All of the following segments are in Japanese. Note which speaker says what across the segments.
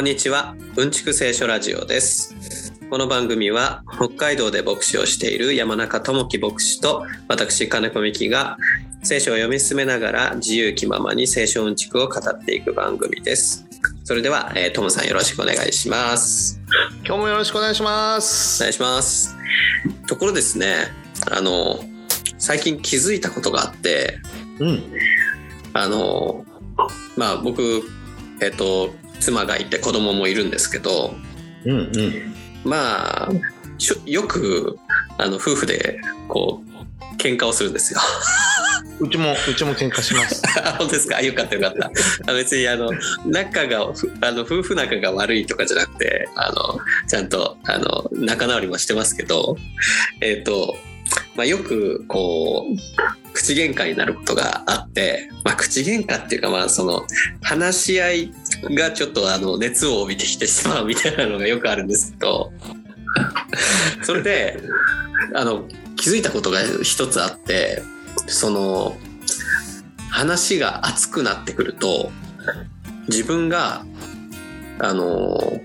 Speaker 1: こんにちは。うんちく聖書ラジオです。この番組は北海道で牧師をしている山中智樹牧師と私金子美希が聖書を読み進めながら自由気ままに聖書うんちくを語っていく番組です。それでは、えー、トムさんよろしくお願いします。
Speaker 2: 今日もよろしくお願いします。
Speaker 1: お願いします。ところですねあの最近気づいたことがあって
Speaker 2: うん。
Speaker 1: あのまあ僕えっ、と妻がいて子供もいるんですけど
Speaker 2: うんうん
Speaker 1: まあしょよくあの夫婦でこう喧嘩をするんですよ。
Speaker 2: うちもうちも喧嘩します
Speaker 1: あ 本当ですか？よかったよかった。あ別にあの仲がふあの夫婦仲が悪いとかじゃなくてあのちゃんとあの仲直りもしてますけどえっ、と、まあ、よくこう口喧嘩になることがあって、まあ、口喧嘩っていうかまあその話し合いがちょっとあの熱を帯びてきてしまうみたいなのがよくあるんですけど それであの気づいたことが一つあってその話が熱くなってくると自分があの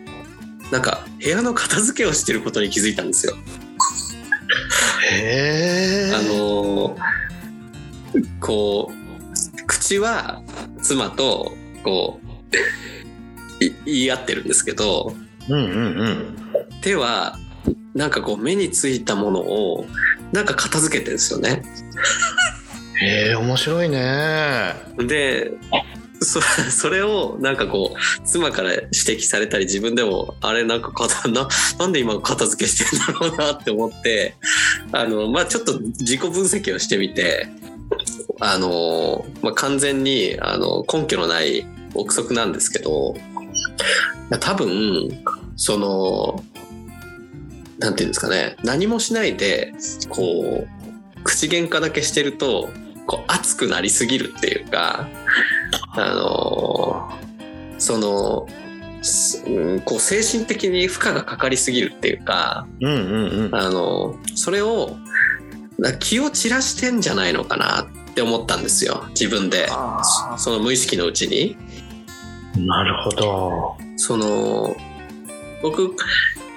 Speaker 1: なんか部屋の片付けをしてることに気づいたんですよ。
Speaker 2: へえ
Speaker 1: あのこう口は妻とこうい言い合ってるんですけど
Speaker 2: うんうんうん
Speaker 1: 手はなんかこう目についたものをなんか片付けてるんですよね。
Speaker 2: へえ面白いね
Speaker 1: でそそれをなんかこう妻から指摘されたり自分でもあれなんか片ななんで今片付けしてんだろうなって思ってあのまあちょっと自己分析をしてみてあの、まあ、完全にあの根拠のない憶測なんですけど多分そのなんていうんですかね何もしないでこう口喧嘩だけしてるとこう熱くなりすぎるっていうかあのそのすうんこう精神的に負荷がかかりすぎるっていうか
Speaker 2: うんうんうん。
Speaker 1: あのそれをな気を散らしてんじゃないのかなって思ったんですよ自分で。
Speaker 2: あ
Speaker 1: その無意識のうちに。
Speaker 2: なるほど。
Speaker 1: その僕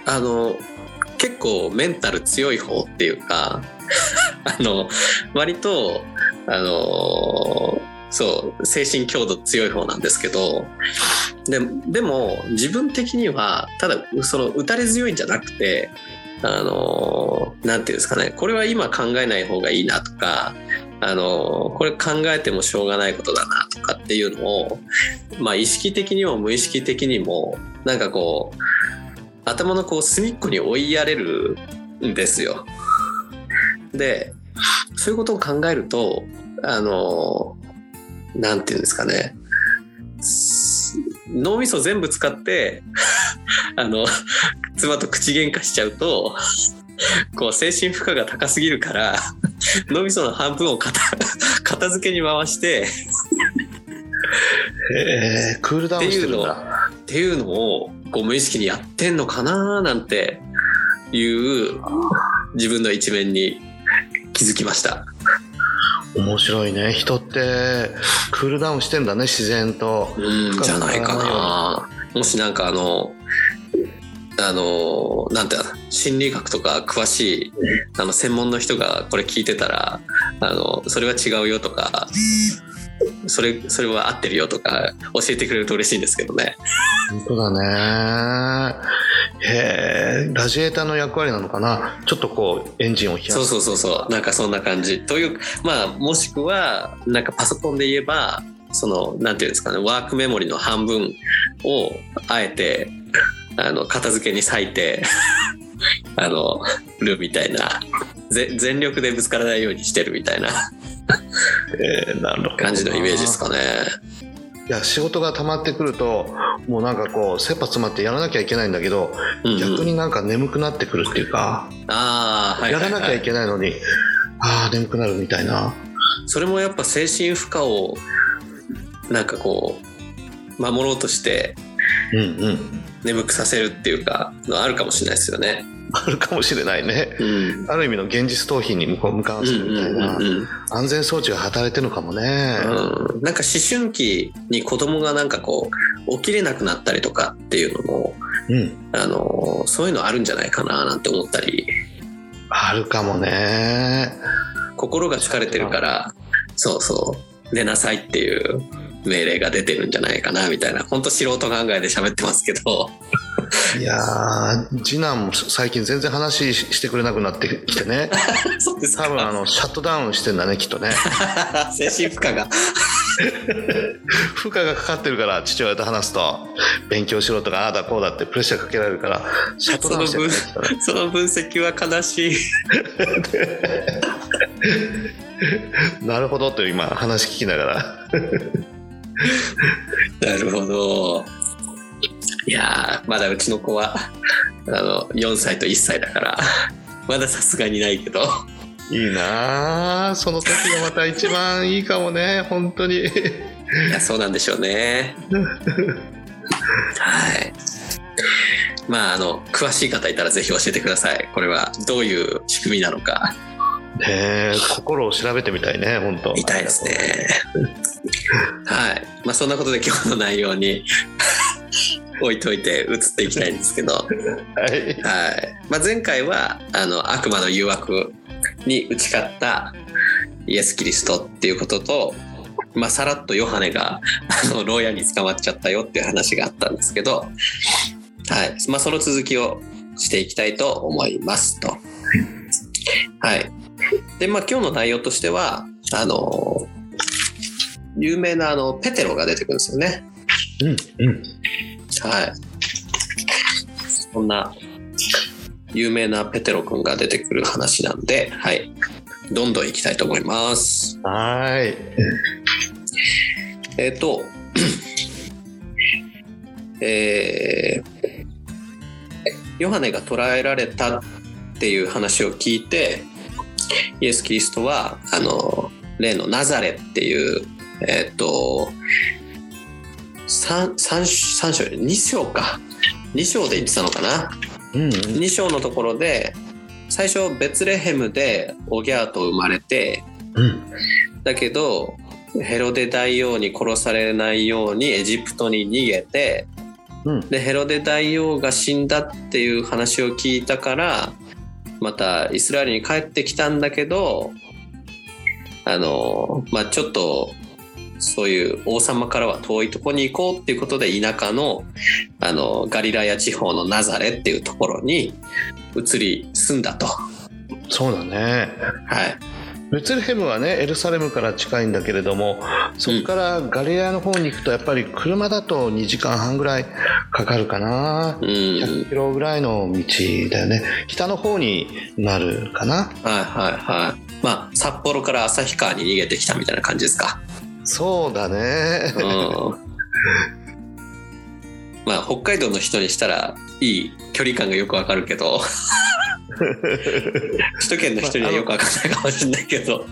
Speaker 1: あの結構メンタル強い方っていうか あの割とあのそう精神強度強い方なんですけどででも自分的にはただその打たれ強いんじゃなくてあのなんていうんですかねこれは今考えない方がいいなとかあのこれ考えてもしょうがないことだなとかっていうのをまあ意識的にも無意識的にもなんかこう頭のこう隅っこに追いやれるんですよ。でそういうことを考えるとあのなんていうんですかね脳みそ全部使って あの妻と口喧嘩しちゃうとこう精神負荷が高すぎるから 脳みその半分を片片付けに回して
Speaker 2: へえクールダウンしてるんだ。
Speaker 1: っていうのをこう無意識にやってんのかななんていう自分の一面に気づきました。
Speaker 2: 面白いね。人ってクールダウンしてんだね自然と。
Speaker 1: うんじゃないかな。もしなんかあのあのなんていうの心理学とか詳しいあの専門の人がこれ聞いてたらあのそれは違うよとかそれそれは合ってるよとか教えてくれると嬉しいんですけどね。
Speaker 2: 本当だね。へえラジエーターの役割なのかな？ちょっとこうエンジンを冷やす。
Speaker 1: そうそうそうそう。なんかそんな感じ。というまあもしくはなんかパソコンで言えばそのなんていうんですかねワークメモリの半分をあえてあの片付けに割いて あのるみたいな。ぜ全力でぶつからないようにしてるみたいな。
Speaker 2: えーなるほど
Speaker 1: 感じのイメージですかね。
Speaker 2: いや仕事が溜まってくるともうなんかこう切羽詰まってやらなきゃいけないんだけど、
Speaker 1: うんうん。
Speaker 2: 逆になんか眠くなってくるっていうか、
Speaker 1: ああはい、
Speaker 2: やらなきゃいけないのにああ眠くなるみたいな。
Speaker 1: それもやっぱ精神負荷をなんかこう守ろうとして
Speaker 2: うんうん
Speaker 1: 眠くさせるっていうかのあるかもしれないですよね。
Speaker 2: あるかもしれないね。
Speaker 1: うん
Speaker 2: ある意味の現実逃避に向かわせるみたいな安全装置が働いてるのかもね。
Speaker 1: うんなんか思春期に子供がなんかこう起きれなくなったりとかっていうのも
Speaker 2: うん。
Speaker 1: あのそういうのあるんじゃないかななんて思ったり
Speaker 2: あるかもね。
Speaker 1: 心が疲れてるからそうそう寝なさいっていう命令が出てるんじゃないかなみたいな本当素人考えで喋ってますけど
Speaker 2: いやー、次男も最近全然話ししてくれなくなってきてね。
Speaker 1: そうですか
Speaker 2: 多分あの、シャットダウンしてんだね、きっとね。
Speaker 1: 精神負荷が
Speaker 2: 負荷がかかってるから、父親と話すと、勉強しろとか、ああだこうだってプレッシャーかけられるから、シャットダウンしてるね。
Speaker 1: その分析は悲しい
Speaker 2: なるほどって今話聞きながら。
Speaker 1: なるほど。いやーまだうちの子はあの4歳と1歳だから まださすがにないけど。
Speaker 2: いいなあその時がまた一番いいかもね、本当に。
Speaker 1: いやそうなんでしょうね。はい。まああの詳しい方いたらぜひ教えてください。これはどういう仕組みなのか
Speaker 2: ねえ心を調べてみたいね、本当。
Speaker 1: 見たいですね。はい。まあそんなことで今日の内容に 置いといて移っていきたいんですけど。
Speaker 2: はい。
Speaker 1: はい。まあ、前回はあの悪魔の誘惑に打ち勝ったイエス・キリストっていうことと、まあ、さらっとヨハネがあの牢屋に捕まっちゃったよっていう話があったんですけど、はい。まあ、その続きをしていきたいと思いますと。はい、で、まあ、今日の内容としてはあの有名なあのペテロが出てくるんですよね。
Speaker 2: うん、うん。
Speaker 1: はい。そんな有名なペテロ君が出てくる話なんで、はい。どんどん行きたいと思います。
Speaker 2: はーい。
Speaker 1: えっ、と、えーヨハネが捕らえられたっていう話を聞いて、イエス・キリストは、あの、例のナザレっていう、えっ、と、三三三章、2章か。2章で言ってたのかな。
Speaker 2: うん、うん。
Speaker 1: 2章のところで、最初ベツレヘムでオギャート生まれて、
Speaker 2: うん。
Speaker 1: だけどヘロデ大王に殺されないようにエジプトに逃げて
Speaker 2: うん。
Speaker 1: でヘロデ大王が死んだっていう話を聞いたからまたイスラエルに帰ってきたんだけどあのまあちょっとそういう王様からは遠いとこに行こうっていうことで田舎のあのガリラヤ地方のナザレっていうところに移り住んだと。
Speaker 2: そうだね。
Speaker 1: はい
Speaker 2: ベツレヘムはねエルサレムから近いんだけれどもそこからガリラヤの方に行くとやっぱり車だと2時間半ぐらいかかるかな。
Speaker 1: うん。
Speaker 2: 100キロぐらいの道だよね。北の方になるかな。
Speaker 1: はいはいはい。まあ、札幌から旭川に逃げてきたみたいな感じですか。
Speaker 2: そうだね。
Speaker 1: うん。まあ、北海道の人にしたらいい距離感がよくわかるけど、首都圏の人にはよくわかんないかもしれないけど、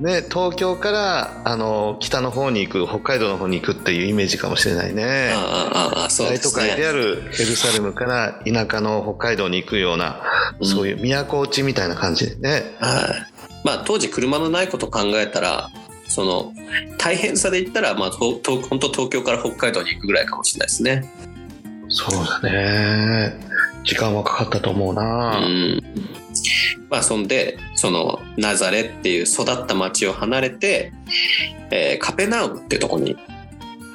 Speaker 2: ね東京からあの北の方に行く北海道の方に行くっていうイメージかもしれないね
Speaker 1: ああああ、そう
Speaker 2: 大都。会であるエルサレムから田舎の北海道に行くような、
Speaker 1: うん
Speaker 2: そういう都落ちみたいな感じでね
Speaker 1: はい。まあ、当時車のないことを考えたら、その、大変さで言ったら、まあ、本当東京から北海道に行くぐらいかもしれないですね。
Speaker 2: そうだね時間はかかったと思うな、
Speaker 1: うん。まあそんでそのナザレっていう育った町を離れて、えーカペナウムっていうところに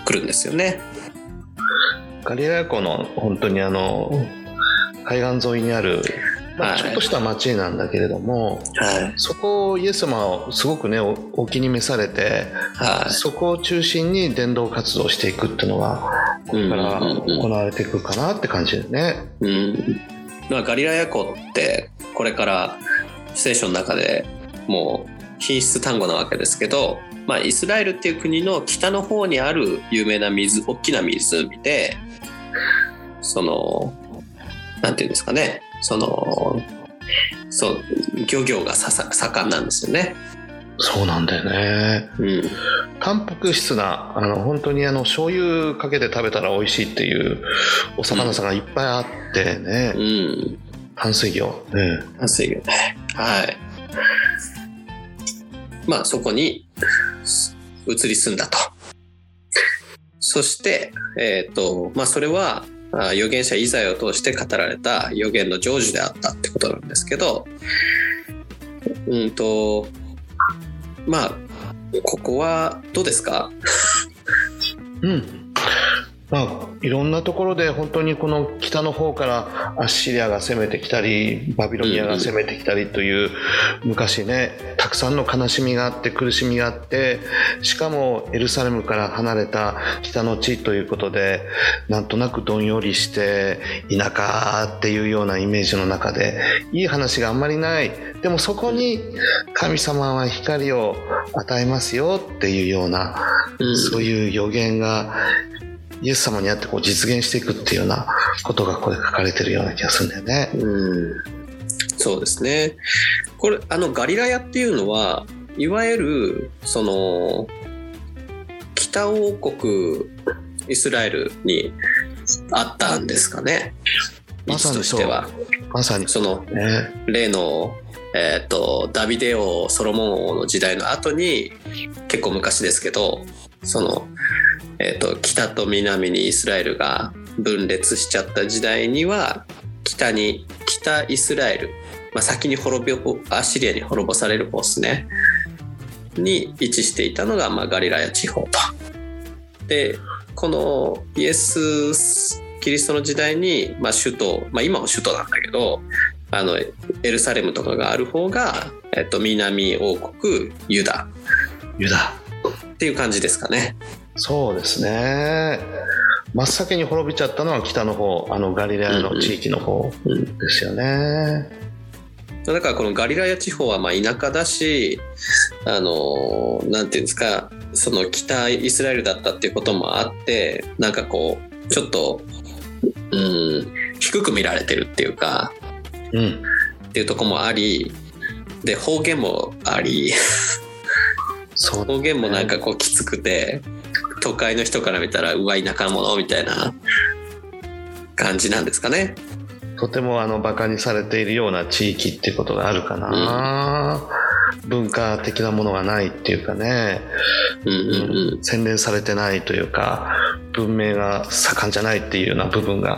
Speaker 1: 来るんですよね。
Speaker 2: ガリラヤ湖の本当にあの海岸沿いにある、まあ、
Speaker 1: はい
Speaker 2: ちょっとした町なんだけれども、
Speaker 1: はい。
Speaker 2: そこをイエス様はすごくねおお気に召されて
Speaker 1: は
Speaker 2: そこを中心に伝道活動していくっていうのがこれから
Speaker 1: うんうんうん
Speaker 2: 行われていくかなって感じでね。
Speaker 1: い。うん。まあガリラヤ湖ってこれから聖書の中でもう品質単語なわけですけど、まあイスラエルっていう国の北の方にある有名な水、大きな湖で、その、なんていうんですかね、その、そう、漁業がささ盛んなんですよね。
Speaker 2: そうなんだよね。
Speaker 1: うん。
Speaker 2: タンパク質なあの本当にあの醤油かけて食べたら美味しいっていうお魚さんがいっぱいあってね、
Speaker 1: うん。
Speaker 2: 淡水魚。うん。
Speaker 1: 淡水魚ね。はい。まあそこに移り住んだと。そして、えっ、と、まあそれは、あ預言者イザヤを通して語られた預言の成就であったってことなんですけど、うんと、まあ、ここはどうですか？
Speaker 2: うん。まあ、いろんなところで本当にこの北の方からアッシリアが攻めてきたりバビロニアが攻めてきたりという昔ねたくさんの悲しみがあって苦しみがあってしかもエルサレムから離れた北の地ということでなんとなくどんよりして田舎っていうようなイメージの中でいい話があんまりない。でもそこに神様は光を与えますよっていうような
Speaker 1: うん。
Speaker 2: そういう予言がイエス様にあってこう実現していくっていうようなことがこれ書かれてるような気がするんだよね。
Speaker 1: うんそうですね。これあのガリラヤっていうのはいわゆるその北王国イスラエルにあったんですかね。
Speaker 2: まさにそう
Speaker 1: としては
Speaker 2: まさに
Speaker 1: その
Speaker 2: ね。
Speaker 1: 例の、えー、とダビデ王ソロモン王の時代の後に結構昔ですけどその、えー、と北と南にイスラエルが分裂しちゃった時代には北に北イスラエル、まあ、先に滅びアッシリアに滅ぼされる方ですねに位置していたのが、まあ、ガリラヤ地方と。でこのイエス・キリストの時代に、まあ、首都、まあ、今も首都なんだけどあのエルサレムとかがある方が、えっと、南王国ユダ
Speaker 2: ユダ。
Speaker 1: っていう感じですかね。
Speaker 2: そうですね。真っ先に滅びちゃったのは北の方、あのガリラヤの地域の方
Speaker 1: うん
Speaker 2: ですよね。
Speaker 1: だからこのガリラヤ地方はまあ田舎だしあのなんていうんですかその北イスラエルだったっていうこともあってなんかこうちょっとうん低く見られてるっていうか
Speaker 2: うん。
Speaker 1: っていうとこもありで方言もあり
Speaker 2: そう
Speaker 1: 方言もなんかこうきつくて都会の人から見たらうわ田舎者みたいな感じなんですかね。
Speaker 2: とてもあのバカにされているような地域っていうことがあるかな。文化的なものがないっていうかね。
Speaker 1: うんうんうん
Speaker 2: 洗練されてないというか文明が盛んじゃないっていうような部分が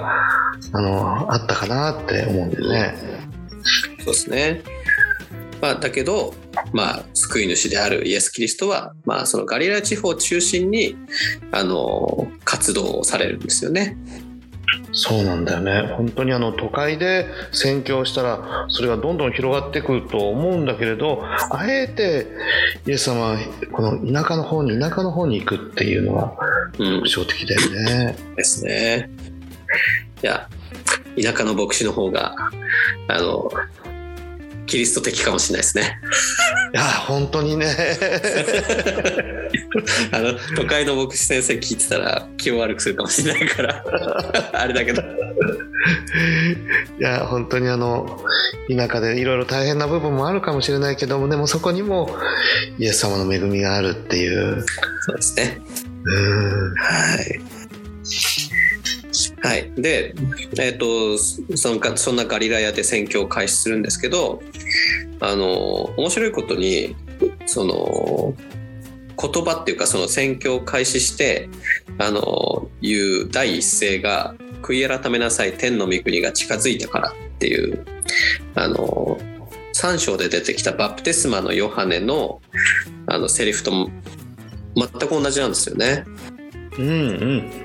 Speaker 2: あのあったかなって思うんでね。
Speaker 1: そうですね。まあ、だけど、まあ、救い主であるイエス・キリストは、まあ、そのガリラヤ地方を中心に、あの、活動をされるんですよね。
Speaker 2: そうなんだよね本当にあの都会で宣教したらそれがどんどん広がってくると思うんだけれどあえてイエス様はこの田舎の方に田舎の方に行くっていうのは
Speaker 1: うん
Speaker 2: 特。徴的だよね。
Speaker 1: ですね。いや、田舎の牧師の方が、あの、キリスト的かもしれないですね。
Speaker 2: いや本当にね
Speaker 1: あの、都会の牧師先生聞いてたら気を悪くするかもしれないから、あれだけど。
Speaker 2: いや本当にあの田舎でいろいろ大変な部分もあるかもしれないけどもでもそこにもイエス様の恵みがあるっていう。
Speaker 1: そうですね。
Speaker 2: うん
Speaker 1: はい。はい、で、えっとそのかそんなガリラヤで宣教を開始するんですけどあの面白いことにその言葉っていうかその宣教を開始してあのいう第一声が「悔い改めなさい天の御国が近づいたから」っていうあの3章で出てきたバプテスマのヨハネのあのセリフと全く同じなんですよね。
Speaker 2: うんうん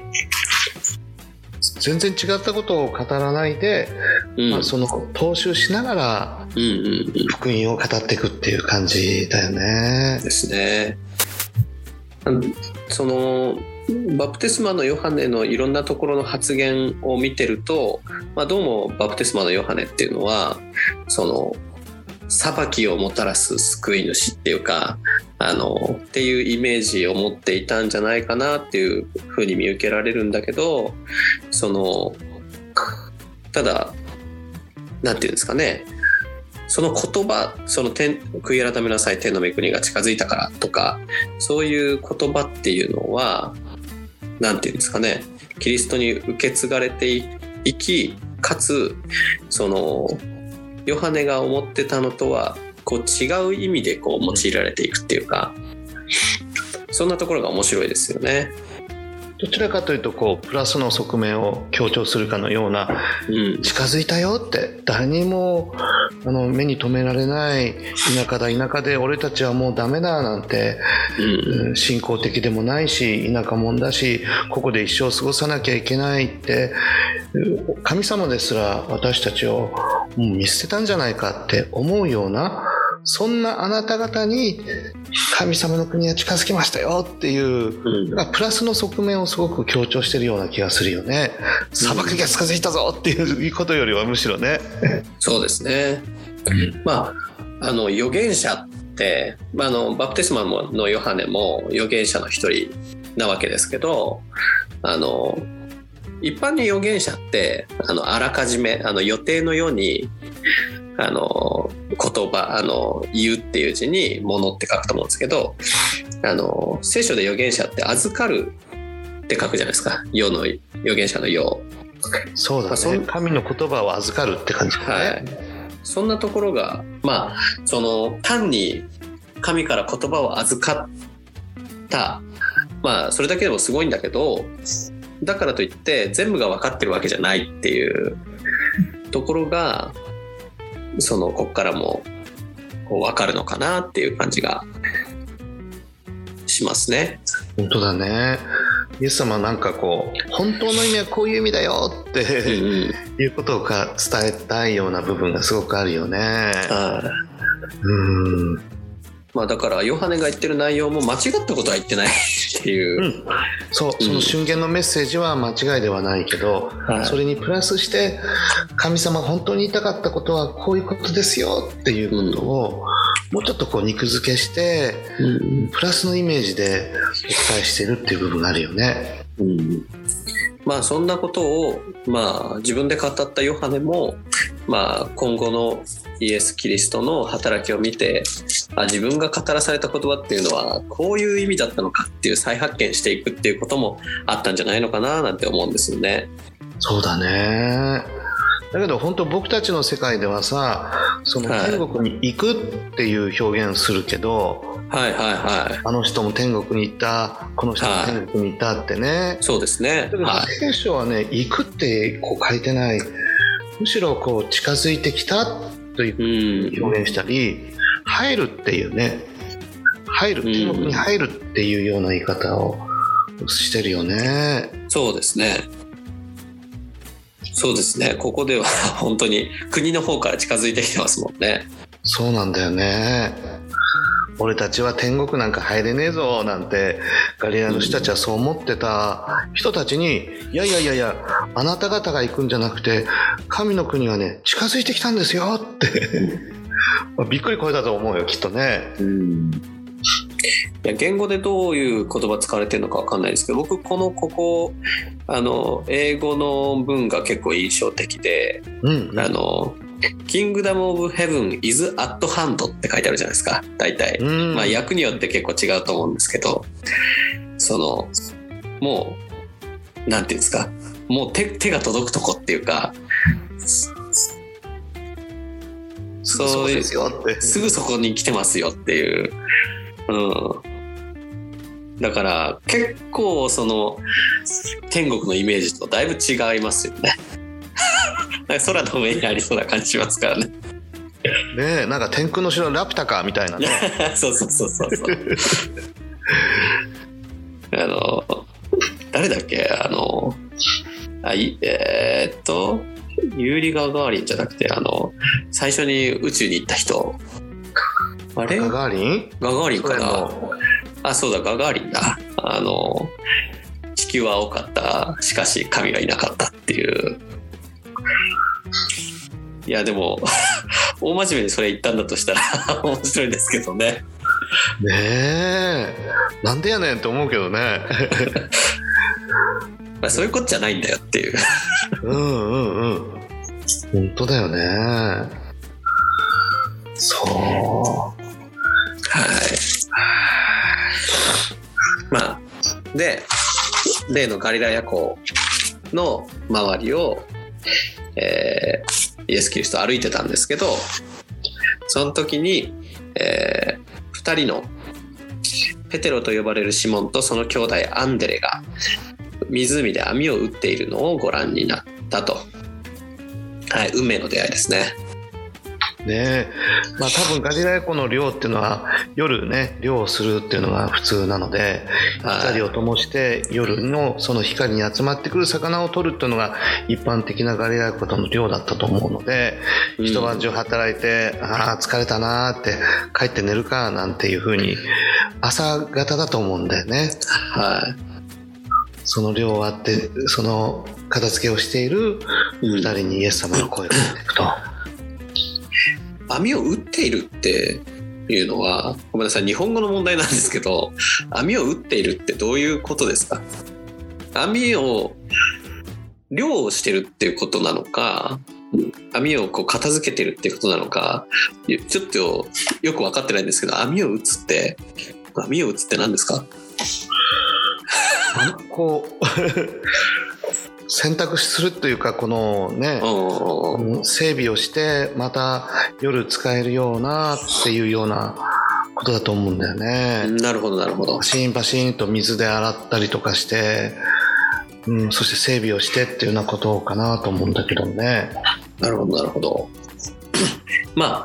Speaker 2: 全然違ったことを語らないで、
Speaker 1: うん
Speaker 2: まあ、その踏襲しながら福音を語っていくっていう感じだよね。
Speaker 1: ですね。うんそのバプテスマのヨハネのいろんなところの発言を見てると、まあ、どうもバプテスマのヨハネっていうのはその裁きをもたらす救い主っていうかあのっていうイメージを持っていたんじゃないかなっていうふうに見受けられるんだけどそのただなんていうんですかね。その言葉その天悔い改めなさい天の御国が近づいたからとかそういう言葉っていうのはなんていうんですかね。キリストに受け継がれていきかつそのヨハネが思ってたのとはこう違う意味でこう用いられていくっていうかそんなところが面白いですよね。
Speaker 2: どちらかというとこうプラスの側面を強調するかのような
Speaker 1: うん、
Speaker 2: 近づいたよって誰にもあの目に留められない田舎だ田舎で俺たちはもうダメだなんて、
Speaker 1: うん。
Speaker 2: うん信仰的でもないし田舎者だしここで一生過ごさなきゃいけないってうん神様ですら私たちを見捨てたんじゃないかって思うようなそんなあなた方に神様の国は近づきましたよっていう
Speaker 1: うん
Speaker 2: まあプラスの側面をすごく強調してるような気がするよね。砂漠が近づいたぞっていうことよりはむしろね。
Speaker 1: そうですね。まあ、あの預言者って、まあ、あのバプテスマのヨハネも預言者の一人なわけですけどあの一般に預言者ってあのあらかじめあの予定のようにあの言葉あの言うっていう字に「もの」って書くと思うんですけどあの聖書で預言者って預かるって書くじゃないですか世の預言者の世
Speaker 2: そうだ。ね神の言葉を預かるって感じだね。
Speaker 1: はい、そんなところがまあその単に神から言葉を預かったまあそれだけでもすごいんだけどだからといって全部が分かってるわけじゃないっていうところがそのこっからもこう分かるのかなっていう感じがしますね。
Speaker 2: 本当だね。イエス様はなんかこう本当の意味はこういう意味だよって、いうことをか伝えたいような部分がすごくあるよね。
Speaker 1: はい
Speaker 2: うん。
Speaker 1: まあ、だからヨハネが言ってる内容も間違ったことは言ってない っていう。う。
Speaker 2: ん、そうその瞬間のメッセージは間違いではないけど、
Speaker 1: はい。
Speaker 2: それにプラスして神様本当に言いたかったことはこういうことですよっていうことを、もうちょっとこう肉付けして
Speaker 1: うん。
Speaker 2: プラスのイメージでお伝えしてるっていう部分があるよね。
Speaker 1: うん。まあそんなことを、まあ、自分で語ったヨハネも、まあ、今後のイエス・キリストの働きを見てあ自分が語らされた言葉っていうのはこういう意味だったのかっていう再発見していくっていうこともあったんじゃないのかななんて思うんですよね。
Speaker 2: そうだね。だけど本当僕たちの世界ではさその
Speaker 1: はい
Speaker 2: 天国に行くっていう表現するけど、
Speaker 1: はいはいはい。
Speaker 2: あの人も天国に行ったこの人も天国に行ったってね、
Speaker 1: そうですね
Speaker 2: だけ。ど
Speaker 1: は
Speaker 2: 聖書はね行くってこう書いてないむしろこう近づいてきたという。表現したり入るっていうね入る
Speaker 1: うん
Speaker 2: 天国に入るっていうような言い方をしてるよね。
Speaker 1: そうですね。そうですね。ここでは 本当に国の方から近づいてきてますもんね。
Speaker 2: そうなんだよね。俺たちは天国なんか入れねえぞなんてガリラの人たちはそう思ってた人たちにいやいやいやいやあなた方が行くんじゃなくて神の国はね近づいてきたんですよってまあ びっくり超えたと思うよきっとね。
Speaker 1: うんいや言語でどういう言葉使われてるのかわかんないですけど僕このここあの英語の文が結構印象的で
Speaker 2: うん。
Speaker 1: あの「キングダム・オブ・ヘブン・イズ・アット・ハンド」って書いてあるじゃないですか大体。
Speaker 2: うん。
Speaker 1: まあ役によって結構違うと思うんですけどそのもうなんていうんですか？もう手手が届くとこっていうか
Speaker 2: そうですよって。
Speaker 1: すぐそこに来てますよっていう。うん。だから結構その天国のイメージとだいぶ違いますよね。なんか空の上にありそうな感じしますからね。
Speaker 2: ねえなんか天空の城ラピュタかみたいなね。
Speaker 1: そうそうそうそうそう。あの誰だっけ？あのあいえーっとユーリ・ガガーリンじゃなくてあの最初に宇宙に行った人。あれ？
Speaker 2: ガガーリン？
Speaker 1: ガガーリンかな？
Speaker 2: も
Speaker 1: あそうだガガーリンだ。あの地球は青かった。しかし神がいなかったっていういやでも 大真面目にそれ言ったんだとしたら 面白いですけどね
Speaker 2: ねえなんでやねんって思うけどね。
Speaker 1: まあそういうことじゃないんだよっていう
Speaker 2: うんうんうん。本当だよね。そう。
Speaker 1: はいまあで例のガリラヤ湖の周りをえーイエス・キリスト歩いてたんですけどその時に、え2人のペテロと呼ばれるシモンとその兄弟アンデレが湖で網を打っているのをご覧になったと。はい、運命の出会いですね。
Speaker 2: ねまあ多分ガリラヤ湖の漁っていうのは夜ね漁をするっていうのが普通なので
Speaker 1: はい
Speaker 2: 光を灯して夜のその光に集まってくる魚を取るっていうのが一般的なガリラヤ湖との漁だったと思うので
Speaker 1: うん
Speaker 2: 一晩中働いて、ああ疲れたなーって帰って寝るかなんていう風に朝方だと思うんだよね
Speaker 1: はい。
Speaker 2: その漁終わってその片付けをしている
Speaker 1: うん
Speaker 2: 二人にイエス様が声をかけていくと。
Speaker 1: 網を打っているっていうのはごめんなさい日本語の問題なんですけど網を打っているってどういうことですか？網を漁をしてるっていうことなのか網をこう片付けてるっていうことなのかちょっとよく分かってないんですけど網を打つって網を打つって何ですか？
Speaker 2: こう 選択するというかこのね整備をしてまた夜使えるようなっていうようなことだと思うんだよね。
Speaker 1: なるほどなるほど
Speaker 2: パシンパシンと水で洗ったりとかして、うん、そして整備をしてっていうようなことかなと思うんだけどね。
Speaker 1: なるほどなるほど ま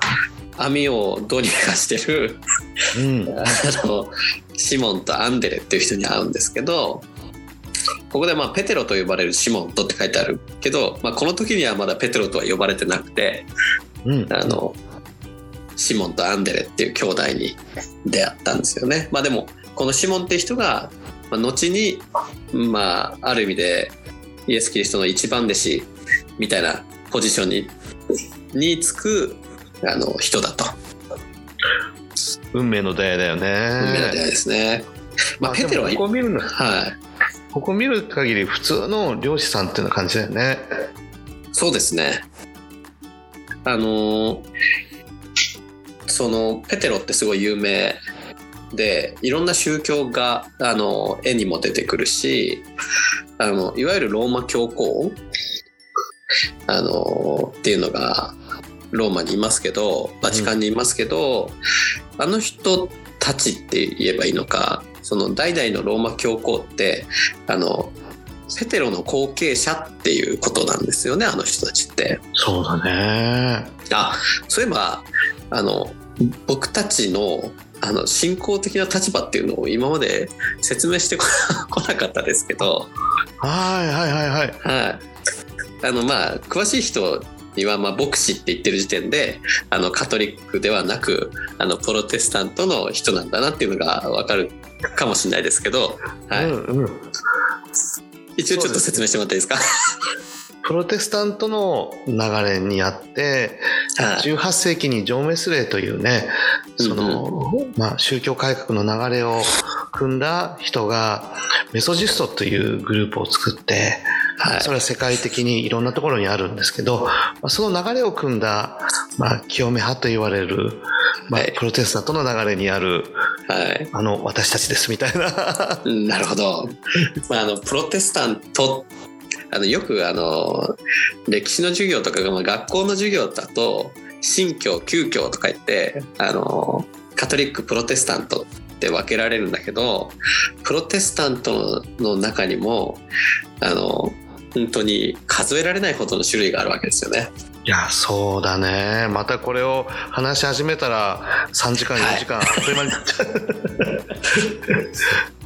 Speaker 1: あ網をどうにかしてる
Speaker 2: うん、
Speaker 1: あのシモンとアンデレっていう人に会うんですけどここでまあペテロと呼ばれるシモンとって書いてあるけど、まあ、この時にはまだペテロとは呼ばれてなくて
Speaker 2: うん、
Speaker 1: あのシモンとアンデレっていう兄弟に出会ったんですよね。まあ、でもこのシモンって人が、まあ、後に、まあ、ある意味でイエス・キリストの一番弟子みたいなポジションににつくあの人だと。
Speaker 2: 運命の出会いだよね。
Speaker 1: 運命の出会いですね。まあ、ペテロは
Speaker 2: ここ見るの
Speaker 1: はい。
Speaker 2: ここ見る限り普通の漁師さんっていう感じだよね。
Speaker 1: そうですね。あのそのペテロってすごい有名でいろんな宗教があの絵にも出てくるしあのいわゆるローマ教皇あのっていうのがローマにいますけどバチカンにいますけど、あの人たちって言えばいいのかその代々のローマ教皇ってあのペテロの後継者っていうことなんですよねあの人たちって。
Speaker 2: そうだね。
Speaker 1: あそういえばあの僕たちのあの信仰的な立場っていうのを今まで説明してこ こなかったですけど、
Speaker 2: はいはいはいはい。
Speaker 1: はい、あのまあ詳しい人にはまあ牧師って言ってる時点であのカトリックではなくあのプロテスタントの人なんだなっていうのが分かるかもしれないですけど、はい。
Speaker 2: うんうん。
Speaker 1: 一応ちょっと説明してもらっていいですか？
Speaker 2: プロテスタントの流れにあって、
Speaker 1: はい。
Speaker 2: 18世紀にジョン・ウェスレーというね、その、まあ、宗教改革の流れを組んだ人が、メソジストというグループを作って、
Speaker 1: はい。
Speaker 2: それは世界的にいろんなところにあるんですけど、まあ、その流れを組んだ、まあ、清め派と言われる、まあ
Speaker 1: はい、
Speaker 2: プロテスタントの流れにある、
Speaker 1: はい
Speaker 2: あの、私たちですみたいな。
Speaker 1: うんなるほど。まあ、あのプロテスタントあのよくあの歴史の授業とかが、まあ、学校の授業だと新教旧教とか言ってあのカトリックプロテスタントって分けられるんだけどプロテスタントの中にもあの本当に数えられないほどの種類があるわけですよね。
Speaker 2: いや、そうだね。またこれを話し始めたら、3時間、4時間、あっという間になっちゃう。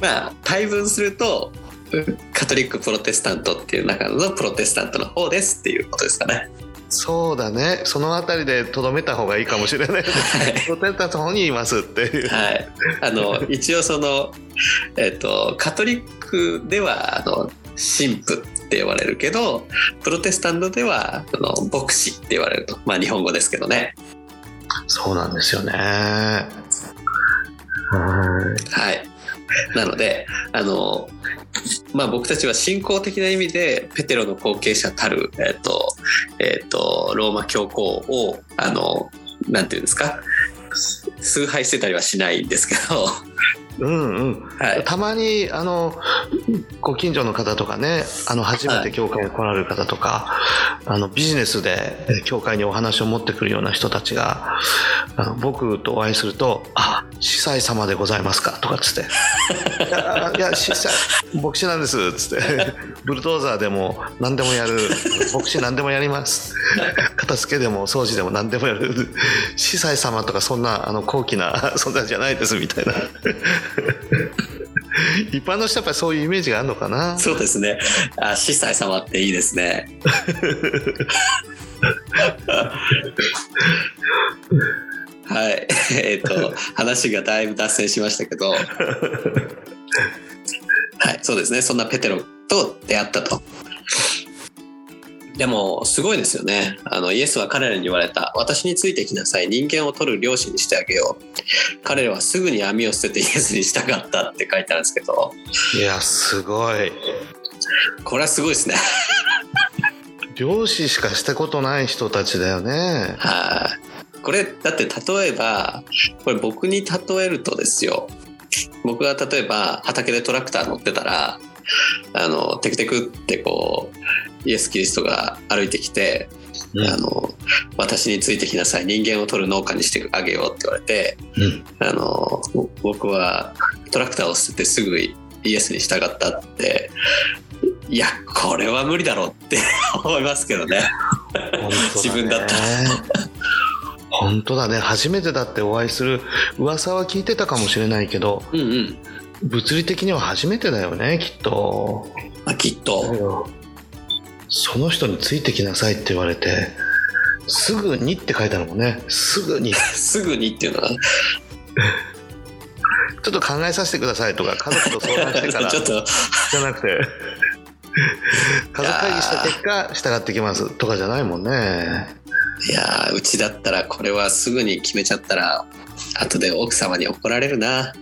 Speaker 1: まあ対分するとカトリックプロテスタントっていう中のプロテスタントの方ですっていうことですかね。
Speaker 2: そうだね。そのあたりでとどめた方がいいかもしれない。プロテスタントの方にいますっていう。
Speaker 1: はい、あの一応その、えっとカトリックではあの神父って呼ばれるけどプロテスタントではあの牧師って言われるとまあ日本語ですけどね
Speaker 2: そうなんですよね。はい。
Speaker 1: はいなのであのまあ僕たちは信仰的な意味でペテロの後継者たるえっとえっとローマ教皇をあのなんていうんですか？崇拝してたりはしないんですけど
Speaker 2: うんうん。
Speaker 1: はい。
Speaker 2: たまにあのご近所の方とかねあの初めて教会に来られる方とか、あのビジネスでえ教会にお話を持ってくるような人たちがあの僕とお会いすると「あ司祭様でございますか」とかっつって「いやいや司祭牧師なんです」っつって「ブルドーザーでも何でもやる。牧師何でもやります」片付けでも掃除でも何でもやる 司祭様とかそんなあの高貴な 存在じゃないですみたいな 一般の人はやっぱりそういうイメージがあるのかな
Speaker 1: そうですね。あ、司祭様っていいですね。はい。えっ、と、話がだいぶ脱線しましたけど。はい、そうですね。そんなペテロと出会ったと。でも、すごいですよね。あの、イエスは彼らに言われた。私についてきなさい。人間を取る漁師にしてあげよう。彼らはすぐに網を捨ててイエスに従ったって書いてあるんですけど、
Speaker 2: いやすごい
Speaker 1: これはすごいですね。
Speaker 2: 漁師しかしたことない人たちだよね
Speaker 1: はい。これだって例えばこれ僕に例えるとですよ僕が例えば畑でトラクター乗ってたらあのテクテクってこうイエス・キリストが歩いてきて、
Speaker 2: うん。
Speaker 1: あの私についてきなさい。人間を取る農家にしてあげようって言われて
Speaker 2: うん。
Speaker 1: あの僕はトラクターを捨ててすぐイエスに従ったっていやこれは無理だろうって 思いますけどね。自分だった
Speaker 2: 本当だね。初めてだってお会いする噂は聞いてたかもしれないけど
Speaker 1: うんうん。
Speaker 2: 物理的には初めてだよねきっと。
Speaker 1: まあ、きっと
Speaker 2: その人についてきなさいって言われてすぐにって書いてあるもんねすぐに。
Speaker 1: すぐにっていうのは？
Speaker 2: ちょっと考えさせてくださいとか家族と相談してから。
Speaker 1: ちょっと。
Speaker 2: じゃなくて家族会議した結果従ってきますとかじゃないもんね。
Speaker 1: いやーうちだったらこれはすぐに決めちゃったら後で奥様に怒られるな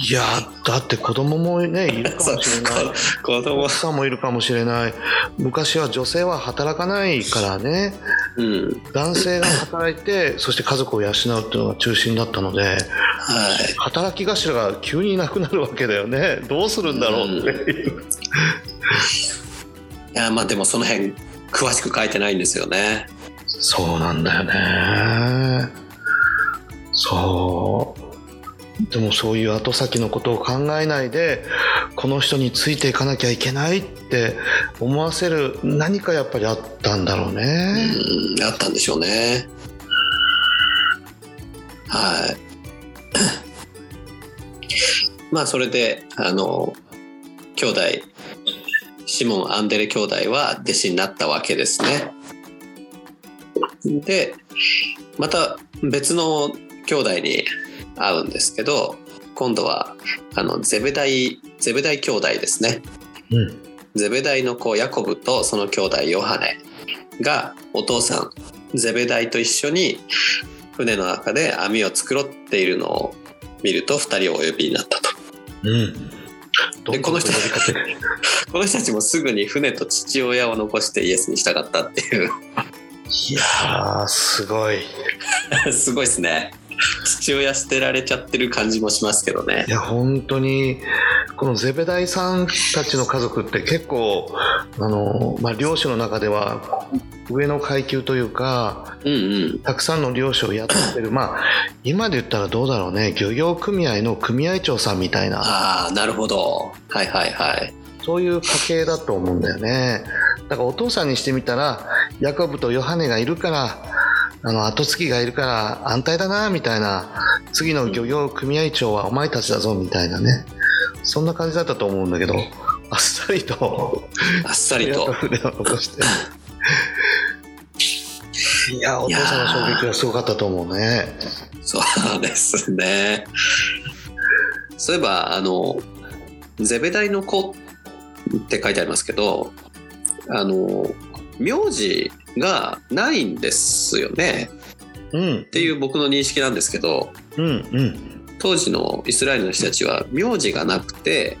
Speaker 1: い
Speaker 2: やだって子供もねいるかもしれない。
Speaker 1: こ子供。
Speaker 2: 奥さんもいるかもしれない。昔は女性は働かないからね。
Speaker 1: うん。
Speaker 2: 男性が働いてそして家族を養うっていうのが中心だったので
Speaker 1: はい。
Speaker 2: 働き頭が急にいなくなるわけだよね。どうするんだろうっていう、
Speaker 1: いやまあでもその辺詳しく書いてないんですよね。
Speaker 2: そうなんだよね。そうでもそういう後先のことを考えないでこの人についていかなきゃいけないって思わせる何かやっぱりあったんだろうね。
Speaker 1: う、んあったんでしょうね。はい。まあそれであの兄弟シモン・アンデレ兄弟は弟子になったわけですね。でまた別の兄弟に会うんですけど今度はあのゼベダイゼベダイ兄弟ですね。
Speaker 2: うん。
Speaker 1: ゼベダイの子ヤコブとその兄弟ヨハネがお父さんゼベダイと一緒に船の中で網を繕っているのを見ると2人をお呼びになったと。
Speaker 2: うん。どんどん
Speaker 1: この人この人たちもすぐに船と父親を残してイエスに従ったっていう。
Speaker 2: いやーすごい。
Speaker 1: すごいですね父親捨てられちゃってる感じもしますけどね。
Speaker 2: いや本当にこのゼベダイさんたちの家族って結構あの、まあ、漁師の中では上の階級というか
Speaker 1: うんうん。
Speaker 2: たくさんの漁師をやってる。まあ今で言ったらどうだろうね。漁業組合の組合長さんみたいな。
Speaker 1: ああなるほど。はいはいはい。
Speaker 2: そういう家系だと思うんだよね。だからお父さんにしてみたらヤコブとヨハネがいるからあの後継ぎがいるから安泰だなみたいな次の漁業組合長はお前たちだぞみたいなね。そんな感じだったと思うんだけどあっさりと
Speaker 1: あっさりと。
Speaker 2: 船を残して。いやお父さんの衝撃はすごかったと思うね。
Speaker 1: そうですね。そういえば、あの、ゼベダイの子って書いてありますけど、あの、名字がないんですよね。
Speaker 2: うん
Speaker 1: っていう僕の認識なんですけど、
Speaker 2: うんうん
Speaker 1: 当時のイスラエルの人たちは名字がなくて、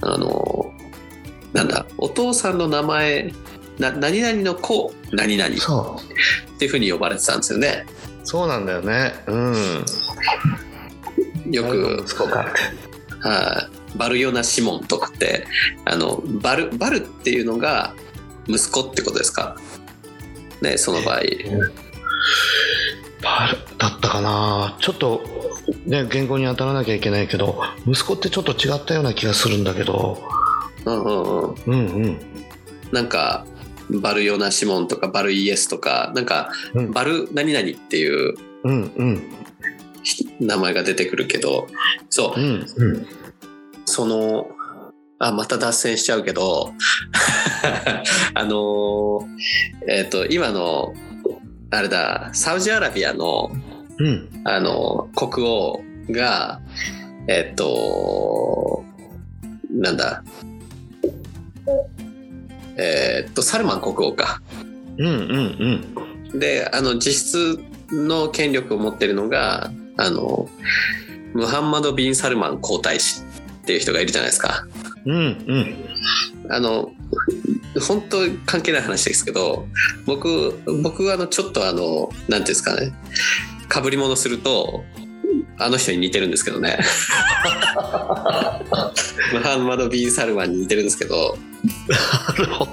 Speaker 1: あの、なんだ、お父さんの名前、な何々の子、何々っていうふうに呼ばれてたんですよね。
Speaker 2: そうなんだよね。うん。
Speaker 1: よくはい。バルヨナ・シモンとかってあのバルバルっていうのが息子ってことですか？ねその場合。
Speaker 2: バルだったかな。ちょっとね言語に当たらなきゃいけないけど息子ってちょっと違ったような気がするんだけど。
Speaker 1: うんうんうん。
Speaker 2: うんうん。
Speaker 1: なんかバルヨナ・シモンとかバルイエスとかなんか
Speaker 2: うん。
Speaker 1: バル何々っていう名前が出てくるけど。そう。
Speaker 2: うんうん。
Speaker 1: そのあまた脱線しちゃうけど あのーえっ、と今のあれだサウジアラビアの
Speaker 2: うん。
Speaker 1: あの国王がえっ、となんだえっ、とサルマン国王か。
Speaker 2: うんうんうん。
Speaker 1: であの実質の権力を持ってるのがあのムハンマド・ビン・サルマン皇太子っていう人がいるじゃないですか。
Speaker 2: うんうん。
Speaker 1: あの本当関係ない話ですけど僕僕はあのちょっとあのなんていうんですかね。かぶり物するとあの人に似てるんですけどね。ムハンマド・ビン・サルマンに似てるんですけど。
Speaker 2: なるほど。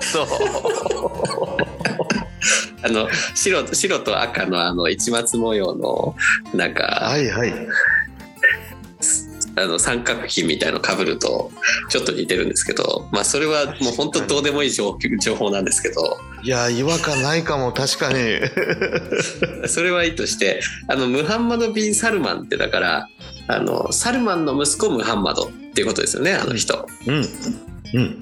Speaker 1: あの白と白と赤のあの市松模様のなんか
Speaker 2: はいはい
Speaker 1: あの三角比みたいのかぶるとちょっと似てるんですけどまあそれはもう本当どうでもいい情情報なんですけど。
Speaker 2: いや違和感ないかも確かに。
Speaker 1: それはいいとしてあのムハンマド・ビン・サルマンってだからあのサルマンの息子ムハンマドっていうことですよねあの人。
Speaker 2: うん。うん。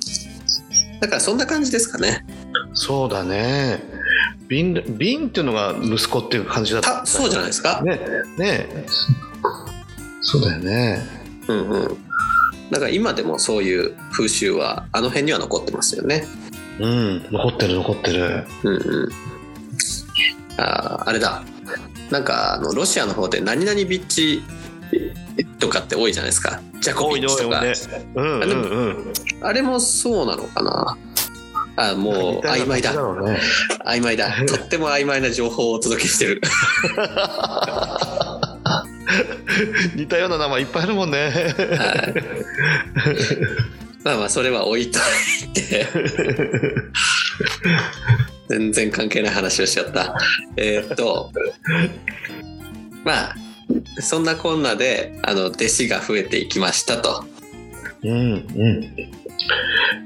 Speaker 1: だからそんな感じですかね。
Speaker 2: そうだね。ビンビンっていうのが息子っていう感じだった
Speaker 1: たそうじゃないですか。
Speaker 2: ねね。そうだよね
Speaker 1: うんうん。だから今でもそういう風習はあの辺には残ってますよね。
Speaker 2: うん。残ってる残ってる。
Speaker 1: うんうん。あーあれだ。なんかあのロシアの方で何々ビッチとかって多いじゃないですか。ジャコビッチとか、
Speaker 2: ね。うんうんうん。
Speaker 1: あれもそうなのかな。あもう曖昧だ。
Speaker 2: ね。
Speaker 1: 曖昧だ。とっても曖昧な情報をお届けしてる
Speaker 2: 似たような名前いっぱいあるもんね。
Speaker 1: はい。まあまあそれは置いといて。全然関係ない話をしちゃった。えーっと。まあそんなこんなであの弟子が増えていきましたと。
Speaker 2: うんうん。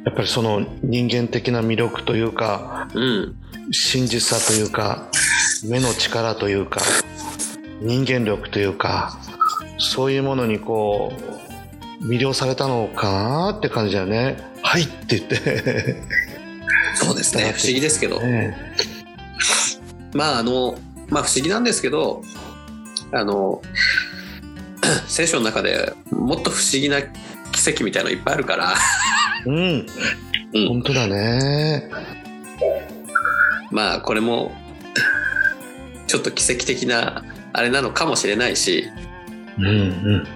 Speaker 2: やっぱりその人間的な魅力というか
Speaker 1: うん。
Speaker 2: 真実さというか目の力というか人間力というかそういうものにこう魅了されたのかなって感じだよね「はい」って言って。
Speaker 1: そうですね。不思議ですけど。
Speaker 2: ね。
Speaker 1: まああのまあ不思議なんですけどあの 聖書の中でもっと不思議な奇跡みたいのいっぱいあるから。
Speaker 2: うん。
Speaker 1: うん。
Speaker 2: 本当だね。
Speaker 1: まあこれもちょっと奇跡的なあれなのかもしれないし
Speaker 2: うんうん。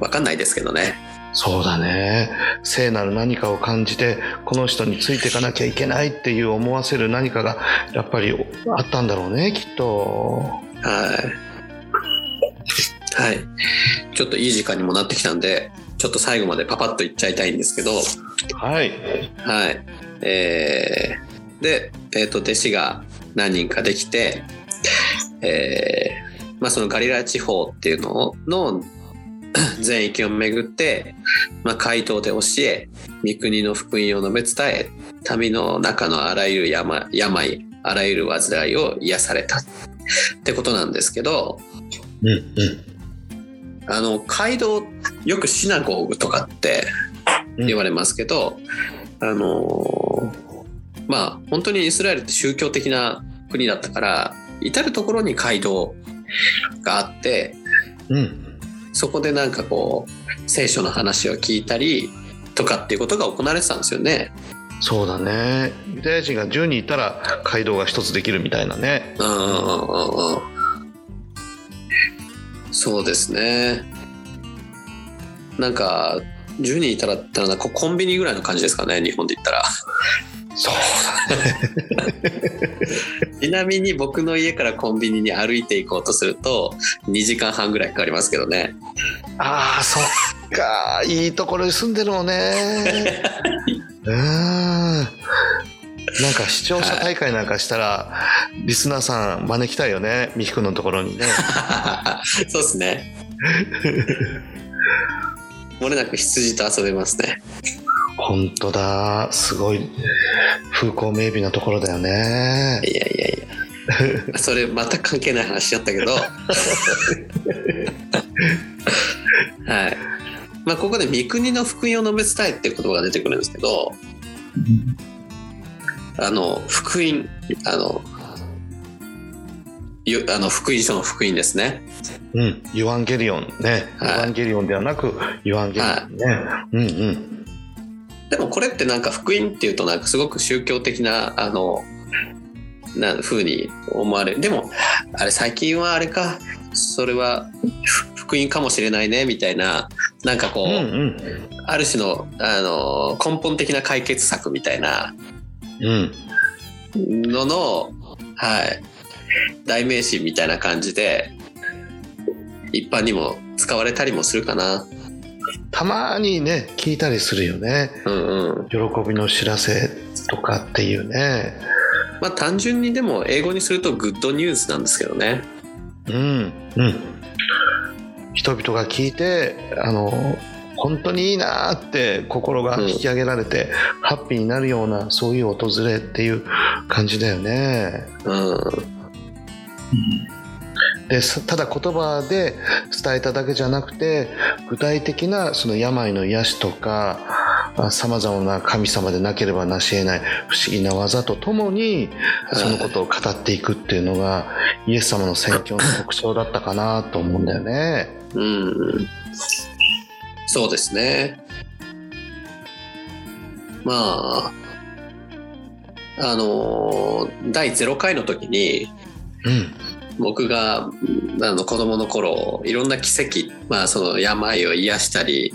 Speaker 1: わかんないですけどね。
Speaker 2: そうだね。聖なる何かを感じてこの人についていかなきゃいけないっていう思わせる何かがやっぱりあったんだろうねきっと。
Speaker 1: はい。はい。ちょっといい時間にもなってきたんでちょっと最後までパパッといっちゃいたいんですけど。
Speaker 2: はい。
Speaker 1: はい。えーで、えー、と弟子が何人かできてえーまあ、そのガリラ地方っていうのの 全域を巡って、まあ、街道で教え三国の福音を述べ伝え民の中のあらゆる病病あらゆる患いを癒されたってことなんですけど
Speaker 2: うんうん。
Speaker 1: あの街道よくシナゴーグとかって言われますけど、あのまあ本当にイスラエルって宗教的な国だったから至る所に街道があって
Speaker 2: うん
Speaker 1: そこでなんかこう聖書の話を聞いたりとかっていうことが行われてたんですよね。
Speaker 2: そうだねユダヤ人が10人いたら街道が一つできるみたいなね
Speaker 1: うんうんうんうんうんそうですね。なんか10人いたらったらなんかコンビニぐらいの感じですかね日本で言ったら。
Speaker 2: そう。
Speaker 1: ちなみに僕の家からコンビニに歩いていこうとすると2時間半ぐらいかかりますけどね。
Speaker 2: ああそっか。いいところに住んでるのね。うん。なんか視聴者大会なんかしたら、リスナーさん招きたいよね。美くんのところにね。
Speaker 1: そうですね。漏れなく羊と遊べますね。
Speaker 2: 本当だ。すごい風光明媚なところだよね
Speaker 1: いやいやいや。それ全く関係ない話しちゃったけど。はい。まあここで三国の福音を述べ伝えっていう言葉が出てくるんですけど、あの福音あのよあの福音書の福音ですね。
Speaker 2: うんユワンゲリオンね、
Speaker 1: はい
Speaker 2: エヴァンゲリオンではなくユワンゲリオンね、うんうん
Speaker 1: でもこれってなんか福音っていうとなんかすごく宗教的なあのな風に思われるでもあれ最近はあれかそれはふ福音かもしれないねみたいななんかこう、
Speaker 2: うんうん
Speaker 1: ある種のあの根本的な解決策みたいな
Speaker 2: うん
Speaker 1: のの、はい、代名詞みたいな感じで一般にも使われたりもするかな。
Speaker 2: たまにね聞いたりするよね。
Speaker 1: うんうん、
Speaker 2: 喜びの知らせとかっていうね。
Speaker 1: まあ単純にでも英語にするとグッドニュースなんですけどね。
Speaker 2: うんうん。人々が聞いてあの本当にいいなーって心が引き上げられて、ハッピーになるようなそういう訪れっていう感じだよね。
Speaker 1: うん
Speaker 2: ですただ言葉で伝えただけじゃなくて具体的なその病の癒しとかさまざまな神様でなければなし得ない不思議な技とともにそのことを語っていくっていうのがイエス様の宣教の特徴だったかなと思うんだよね。
Speaker 1: うんそうですね。まあ、あの、第0回の時に、
Speaker 2: うん
Speaker 1: 僕があの子供の頃いろんな奇跡、まあ、その病を癒したり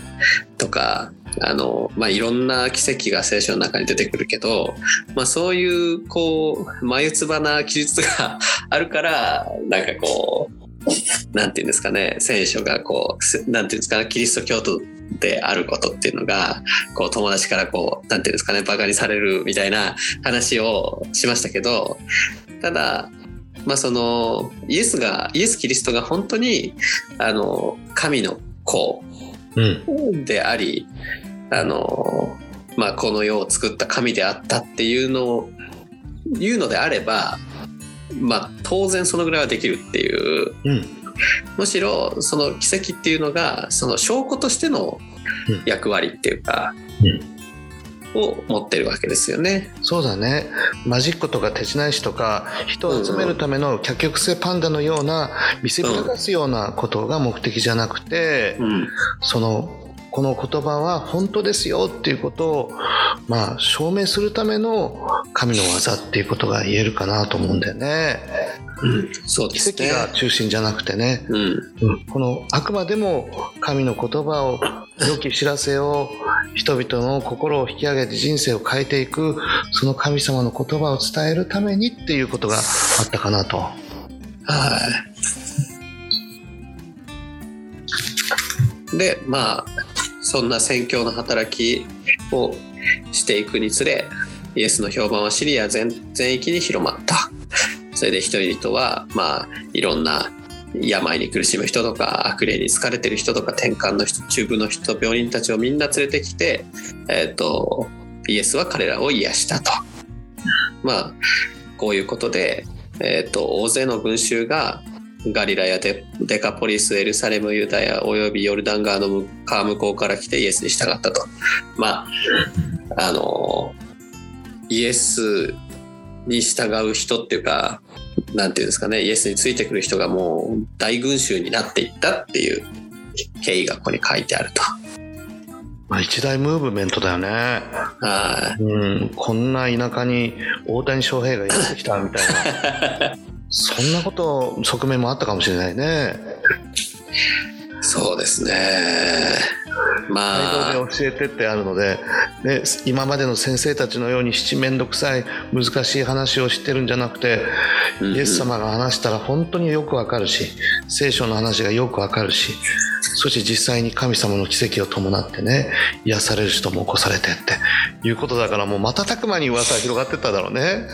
Speaker 1: とかあの、まあ、いろんな奇跡が聖書の中に出てくるけど、まあ、そういうこう眉唾な記述が あるからなんかこうなんていうんですかね聖書がこうなんていうんですかねキリスト教徒であることっていうのがこう友達からこうなんていうんですかねバカにされるみたいな話をしましたけどただまあそのイエスがイエス・キリストが本当にあの神の子
Speaker 2: うん。
Speaker 1: でありあの、まあ、この世を作った神であったっていうのを言うのであれば、まあ、当然そのぐらいはできるっていう。
Speaker 2: うん。
Speaker 1: むしろその奇跡っていうのがその証拠としての役割っていうか、を持ってるわけですよね。
Speaker 2: そうだね。マジックとか手品師とか人を集めるための客曲性パンダのような見せびらかすようなことが目的じゃなくて、
Speaker 1: うん。
Speaker 2: そのこの言葉は本当ですよっていうことを、まあ、証明するための神の技っていうことが言えるかなと思うんだよね。
Speaker 1: うん、そうでね。
Speaker 2: 跡が中心じゃなくてね、
Speaker 1: うん
Speaker 2: うんこのあくまでも神の言葉を良き知らせを人々の心を引き上げて人生を変えていくその神様の言葉を伝えるためにっていうことがあったかなと。
Speaker 1: はい。で、まあ、そんな宣教の働きをしていくにつれ、イエスの評判はシリア全域に広まった。それで人々は、まあ、いろんな病に苦しむ人とか、悪霊に疲れてる人とか、転換の人、中部の人、病人たちをみんな連れてきて、えっ、と、イエスは彼らを癒したと。まあ、こういうことで、えっ、と、大勢の群衆がガリラやデデカポリス、エルサレム、ユダヤおよびヨルダン川の川向こうから来てイエスに従ったと。まあ、あの、イエスに従う人っていうか、なんていうんですかね、イエスについてくる人がもう大群衆になっていったっていう経緯がここに書いてあると。
Speaker 2: まあ、一大ムーブメントだよね。
Speaker 1: は
Speaker 2: うん、こんな田舎に大谷翔平がやってきたみたいな。そんなこと、側面もあったかもしれないね。
Speaker 1: い。そうですねまあ
Speaker 2: で教えてってあるので、ね、今までの先生たちのように七面倒くさい難しい話を知ってるんじゃなくて、
Speaker 1: うんうん
Speaker 2: イエス様が話したら本当によくわかるし聖書の話がよくわかるしそして実際に神様の奇跡を伴ってね癒される人も起こされてっていうことだからもう瞬く間に噂は広がってっただろうね。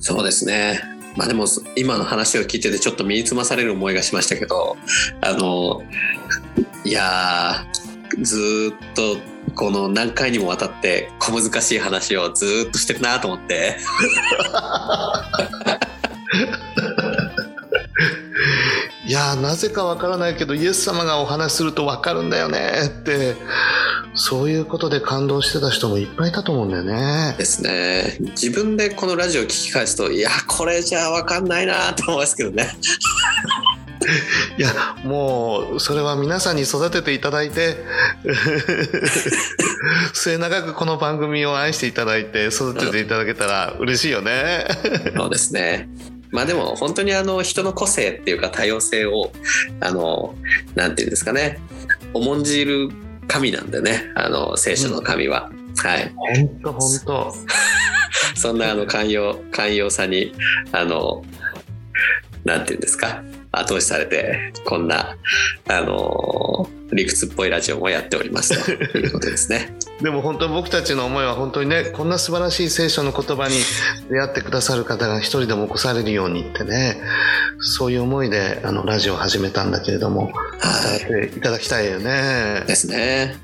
Speaker 1: そうですね。まあでも今の話を聞いててちょっと身につまされる思いがしましたけどあのいやずっとこの何回にもわたって小難しい話をずっとしてるなと思って。
Speaker 2: いやーなぜかわからないけどイエス様がお話しするとわかるんだよねってそういうことで感動してた人もいっぱいいたと思うんだよね。
Speaker 1: ですね自分でこのラジオ聞き返すといやこれじゃわかんないなと思いますけどね
Speaker 2: いやもうそれは皆さんに育てていただいて 末永くこの番組を愛していただいて育てていただけたら嬉しいよね。
Speaker 1: そうですね。まあでも本当にあの人の個性っていうか多様性をあのなんていうんですかね。重んじる神なんでね。あの聖書の神は、はい。
Speaker 2: 本当本当。
Speaker 1: そんなあの寛容寛容さにあのなんていうんですか後押しされてこんなあの理屈っぽいラジオもやっておりますということですね。
Speaker 2: でも本当僕たちの思いは本当にねこんな素晴らしい聖書の言葉に出会ってくださる方が一人でも起こされるようにってねそういう思いであのラジオを始めたんだけれども
Speaker 1: はい
Speaker 2: 伝えていただきたいよね。
Speaker 1: ですね。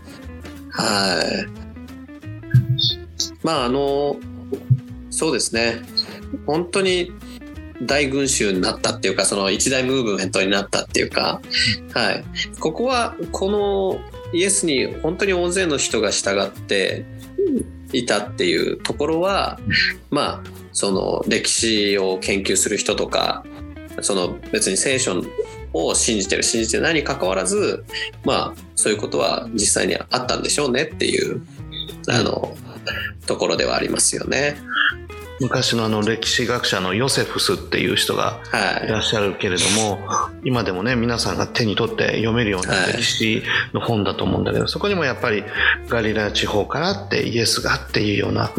Speaker 1: はい。まああのそうですね。本当に大群衆になったっていうかその一大ムーブメントになったっていうか、はい。ここはこのイエスに本当に大勢の人が従っていたっていうところは、まあその歴史を研究する人とかその別に聖書を信じてる信じてないに関わらずまあそういうことは実際にあったんでしょうねっていうあのところではありますよね。
Speaker 2: 昔のあの歴史学者のヨセフスっていう人がいら
Speaker 1: は
Speaker 2: っしゃるけれども今でもね皆さんが手に取って読めるような
Speaker 1: はい
Speaker 2: 歴史の本だと思うんだけどそこにもやっぱりガリラヤ地方からってイエスがっていうような。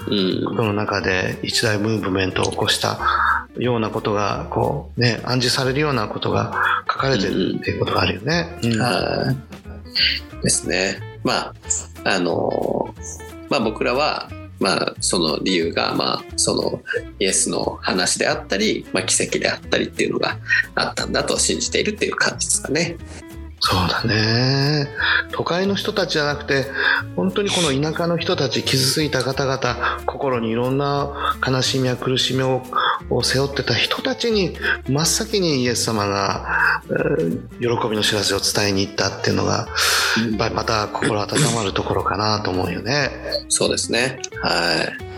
Speaker 2: ことの中で一大ムーブメントを起こしたようなことがこうね暗示されるようなことが書かれてるっていうことがあるよね。うん
Speaker 1: はい。ですね。まああのまあ僕らはまあその理由がまあそのイエスの話であったり、まあ奇跡であったりっていうのがあったんだと信じているっていう感じですかね。
Speaker 2: そうだね都会の人たちじゃなくて本当にこの田舎の人たち傷ついた方々心にいろんな悲しみや苦しみをを背負ってた人たちに真っ先にイエス様が、えー喜びの知らせを伝えに行ったっていうのがやっぱりまた心温まるところかなと思うよね。
Speaker 1: そうですね。はい。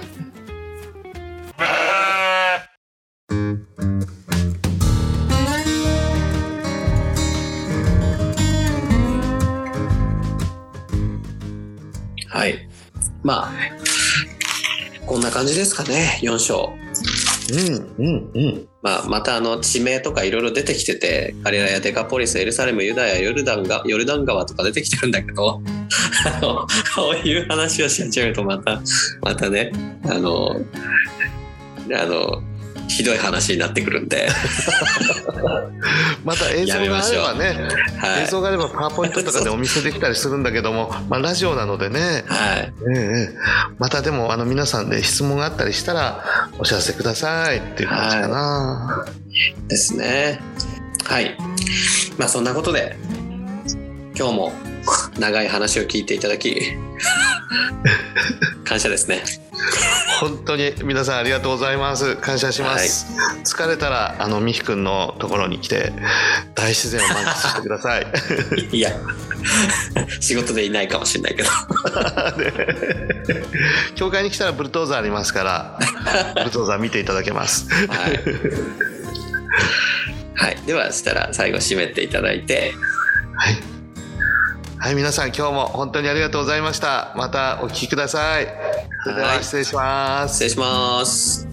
Speaker 1: はい。まあ、こんな感じですかね、4章。
Speaker 2: うんうんうん
Speaker 1: まあ、またあの地名とかいろいろ出てきててガリラヤデカポリスエルサレムユダヤヨルダンがヨルダン川とか出てきてるんだけどあのこういう話をし始めるとまたまたねあのあのひどい話になってくるんで、
Speaker 2: また映像があればね
Speaker 1: はい。
Speaker 2: 映像があればパワーポイントとかでお見せできたりするんだけども、まあ、ラジオなのでね、
Speaker 1: はい、
Speaker 2: ええええ。またでもあの皆さんで質問があったりしたらお知らせくださいっていう感じかな、
Speaker 1: ですね。はい。まあそんなことで今日も長い話を聞いていただき 感謝ですね。
Speaker 2: 本当に皆さんありがとうございます。感謝します、疲れたらあのミヒ君のところに来て大自然を満喫してください。
Speaker 1: いや仕事でいないかもしれないけど。
Speaker 2: 教会に来たらブルドーザーありますからブルドーザー見ていただけます。
Speaker 1: はい、はい、ではそしたら最後締めていただいて。
Speaker 2: はいはい皆さん今日も本当にありがとうございました。またお聞きください。それでは
Speaker 1: はい。
Speaker 2: 失礼します。
Speaker 1: 失礼します